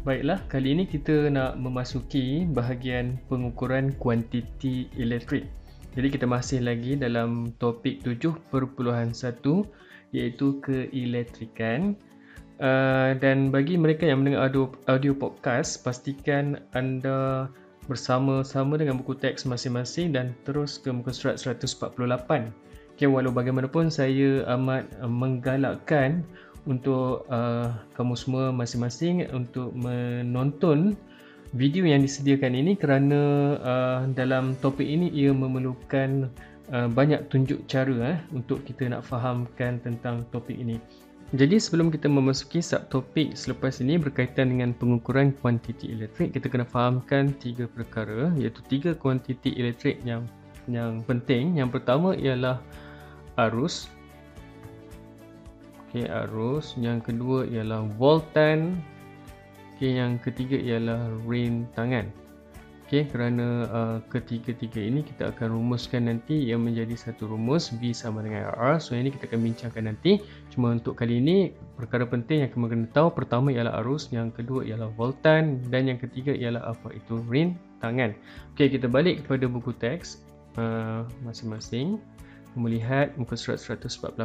Baiklah, kali ini kita nak memasuki bahagian pengukuran kuantiti elektrik. Jadi kita masih lagi dalam topik 7.1 iaitu keelektrikan. Uh, dan bagi mereka yang mendengar audio, audio podcast, pastikan anda bersama-sama dengan buku teks masing-masing dan terus ke muka surat 148. Okay, walau bagaimanapun saya amat menggalakkan untuk uh, kamu semua masing-masing untuk menonton video yang disediakan ini kerana uh, dalam topik ini ia memerlukan uh, banyak tunjuk cara eh, untuk kita nak fahamkan tentang topik ini. Jadi sebelum kita memasuki subtopik selepas ini berkaitan dengan pengukuran kuantiti elektrik, kita kena fahamkan tiga perkara iaitu tiga kuantiti elektrik yang yang penting. Yang pertama ialah arus, okay, arus. Yang kedua ialah voltan okay, yang ketiga ialah rintangan okay, kerana uh, ketiga-tiga ini kita akan rumuskan nanti. Yang menjadi satu rumus V sama dengan R. So ini kita akan bincangkan nanti. Cuma untuk kali ini perkara penting yang kamu kena tahu pertama ialah arus yang kedua ialah voltan dan yang ketiga ialah apa? Itu rintangan ok kita balik kepada buku teks uh, masing-masing melihat muka surat 148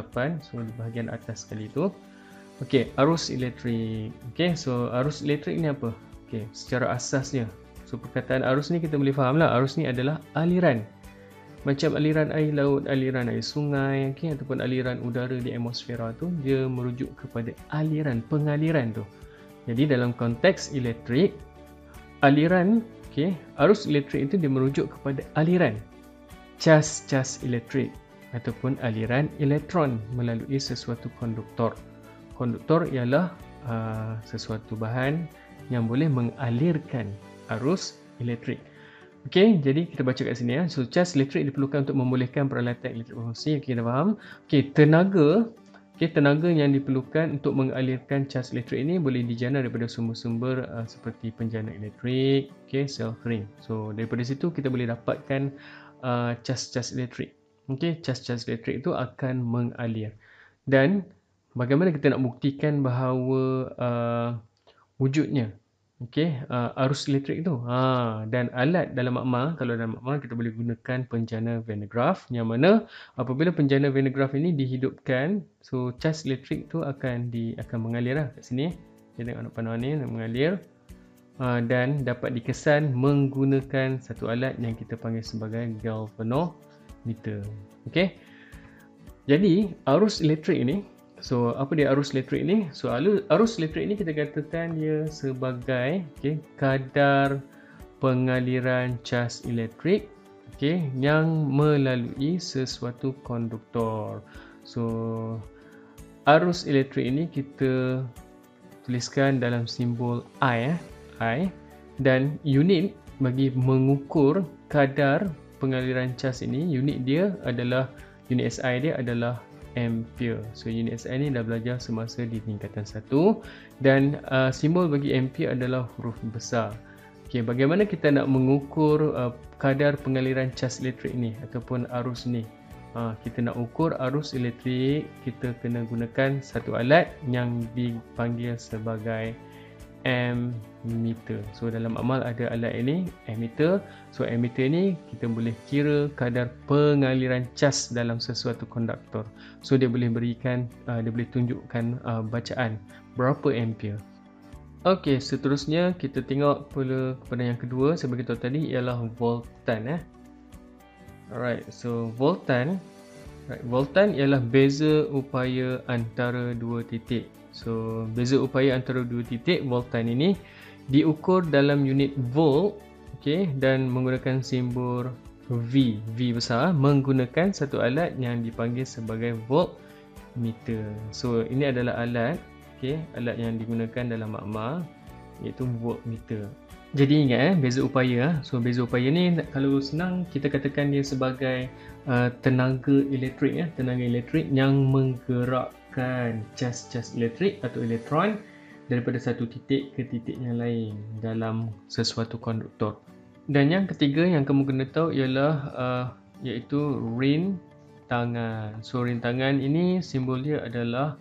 so di bahagian atas sekali itu Okey, arus elektrik. Okey, so arus elektrik ni apa? Okey, secara asasnya. So perkataan arus ni kita boleh fahamlah. Arus ni adalah aliran. Macam aliran air laut, aliran air sungai, okey ataupun aliran udara di atmosfera tu dia merujuk kepada aliran, pengaliran tu. Jadi dalam konteks elektrik, aliran, okey, arus elektrik itu dia merujuk kepada aliran. Cas-cas elektrik ataupun aliran elektron melalui sesuatu konduktor. Konduktor ialah uh, sesuatu bahan yang boleh mengalirkan arus elektrik. Okey, jadi kita baca kat sini ya. So cas elektrik diperlukan untuk membolehkan peralatan elektrik berfungsi. Okey, kita faham. Okey, tenaga Okey, tenaga yang diperlukan untuk mengalirkan cas elektrik ini boleh dijana daripada sumber-sumber uh, seperti penjana elektrik, okey, self ring. So daripada situ kita boleh dapatkan uh, cas-cas elektrik. Okey, cas-cas elektrik itu akan mengalir. Dan bagaimana kita nak buktikan bahawa uh, wujudnya okey uh, arus elektrik itu ha dan alat dalam makmal kalau dalam makmal kita boleh gunakan penjana Van de Graaff yang mana apabila penjana Van de Graaff ini dihidupkan so cas elektrik tu akan di akan mengalir lah kat sini. Kita tengok panduan ni mengalir. Uh, dan dapat dikesan menggunakan satu alat yang kita panggil sebagai galvanometer meter. Okey. Jadi, arus elektrik ini, so apa dia arus elektrik ini? So, arus elektrik ini kita katakan dia sebagai okay, kadar pengaliran cas elektrik okay, yang melalui sesuatu konduktor. So, arus elektrik ini kita tuliskan dalam simbol I, eh, I dan unit bagi mengukur kadar pengaliran cas ini unit dia adalah unit SI dia adalah ampere. So unit SI ni dah belajar semasa di tingkatan 1 dan uh, simbol bagi ampere adalah huruf besar. Okey, bagaimana kita nak mengukur uh, kadar pengaliran cas elektrik ni ataupun arus ni? Ha, kita nak ukur arus elektrik, kita kena gunakan satu alat yang dipanggil sebagai ammeter. So dalam amal ada alat ini, ammeter. So ammeter ni kita boleh kira kadar pengaliran cas dalam sesuatu konduktor. So dia boleh berikan, uh, dia boleh tunjukkan uh, bacaan berapa ampere. Okey, seterusnya kita tengok pula kepada yang kedua saya beritahu tadi ialah voltan eh. Alright, so voltan Right, voltan ialah beza upaya antara dua titik. So, beza upaya antara dua titik voltan ini diukur dalam unit volt okay, dan menggunakan simbol V, V besar menggunakan satu alat yang dipanggil sebagai voltmeter. So, ini adalah alat, okay, alat yang digunakan dalam makmal iaitu voltmeter. Jadi ingat eh, beza upaya. So, beza upaya ni kalau senang kita katakan dia sebagai uh, tenaga elektrik ya, tenaga elektrik yang menggerak menggerakkan cas-cas elektrik atau elektron daripada satu titik ke titik yang lain dalam sesuatu konduktor. Dan yang ketiga yang kamu kena tahu ialah uh, iaitu rintangan. So rintangan ini simbol dia adalah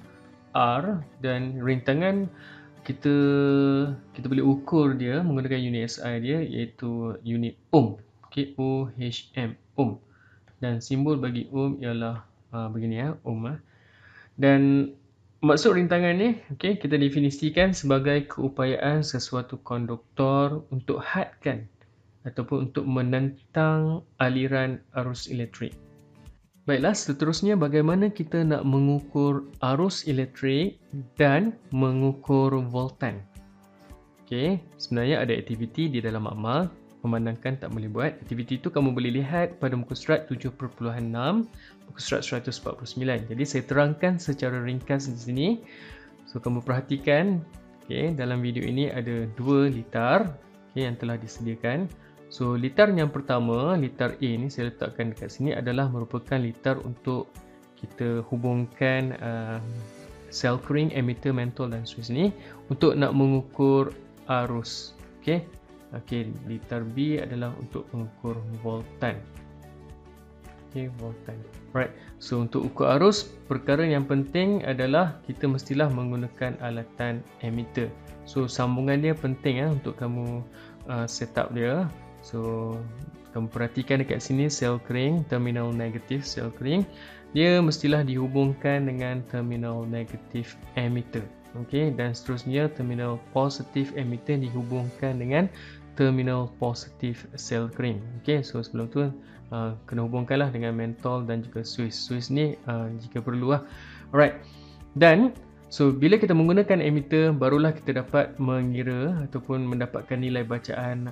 R dan rintangan kita kita boleh ukur dia menggunakan unit SI dia iaitu unit ohm. Okey, OHM, ohm. Dan simbol bagi ohm ialah uh, begini ya, ohm ah. Dan maksud rintangan ni, okey, kita definisikan sebagai keupayaan sesuatu konduktor untuk hadkan ataupun untuk menentang aliran arus elektrik. Baiklah, seterusnya bagaimana kita nak mengukur arus elektrik dan mengukur voltan. Okey, sebenarnya ada aktiviti di dalam amal memandangkan tak boleh buat. Aktiviti itu kamu boleh lihat pada muka surat 7.6, muka surat 149. Jadi saya terangkan secara ringkas di sini. So kamu perhatikan, okey, dalam video ini ada dua litar okay, yang telah disediakan. So litar yang pertama, litar A ni saya letakkan dekat sini adalah merupakan litar untuk kita hubungkan uh, cell ring, emitter, mentol dan switch ni untuk nak mengukur arus. Okey. Okey, litar B adalah untuk mengukur voltan. Okey, voltan. Right. So untuk ukur arus, perkara yang penting adalah kita mestilah menggunakan alatan emitter. So sambungan dia penting eh untuk kamu uh, set up dia. So kamu perhatikan dekat sini cell ring terminal negatif cell ring dia mestilah dihubungkan dengan terminal negatif emitter. Okey dan seterusnya terminal positif emitter dihubungkan dengan terminal positif cell ring. Okey so sebelum tu uh, kena hubungkanlah dengan mentol dan juga switch. Switch ni uh, jika perlu lah. Alright. Dan So bila kita menggunakan emitter barulah kita dapat mengira ataupun mendapatkan nilai bacaan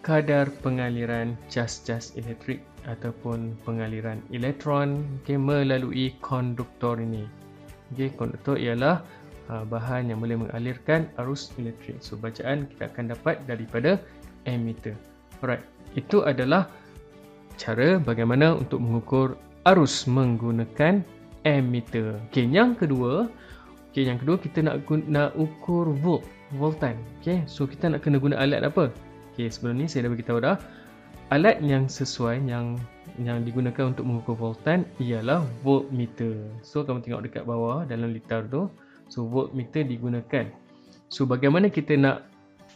kadar pengaliran cas-cas elektrik ataupun pengaliran elektron okay, melalui konduktor ini. Okay, konduktor ialah uh, bahan yang boleh mengalirkan arus elektrik. So bacaan kita akan dapat daripada emitter. Alright, itu adalah cara bagaimana untuk mengukur arus menggunakan emitter. Okay, yang kedua, okay, yang kedua kita nak nak ukur volt, voltan. Okay, so kita nak kena guna alat apa? Okey, sebelum ni saya dah beritahu dah alat yang sesuai yang yang digunakan untuk mengukur voltan ialah voltmeter. So kamu tengok dekat bawah dalam litar tu, so voltmeter digunakan. So bagaimana kita nak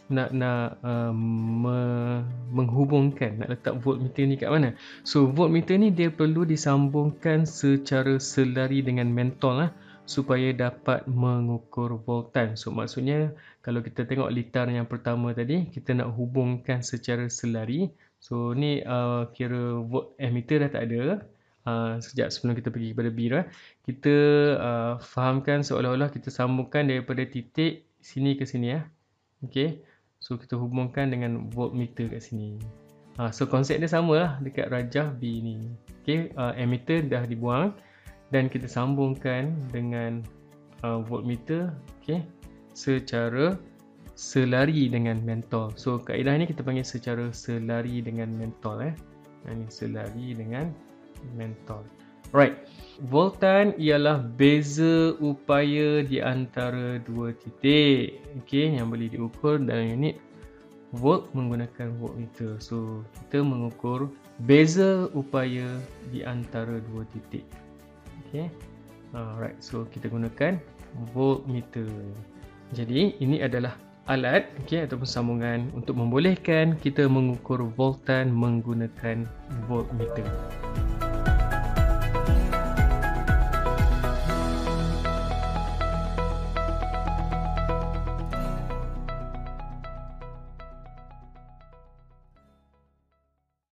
nak nak uh, me, menghubungkan nak letak voltmeter ni kat mana? So voltmeter ni dia perlu disambungkan secara selari dengan mentol lah supaya dapat mengukur voltan. So maksudnya kalau kita tengok litar yang pertama tadi kita nak hubungkan secara selari. So ni uh, kira volt emitter dah tak ada. Uh, sejak sebelum kita pergi kepada B lah. Kita uh, fahamkan seolah-olah kita sambungkan daripada titik sini ke sini ya. Okay. So kita hubungkan dengan voltmeter kat sini. Uh, so konsep dia sama lah dekat rajah B ni. Okay. Uh, emitter dah dibuang dan kita sambungkan dengan uh, voltmeter okay, secara selari dengan mentol. So kaedah ni kita panggil secara selari dengan mentol eh. Ini selari dengan mentol. Right. Voltan ialah beza upaya di antara dua titik. Okay, yang boleh diukur dalam unit volt menggunakan voltmeter. So kita mengukur beza upaya di antara dua titik. Okay. Alright, so kita gunakan voltmeter. Jadi ini adalah alat okay, ataupun sambungan untuk membolehkan kita mengukur voltan menggunakan voltmeter.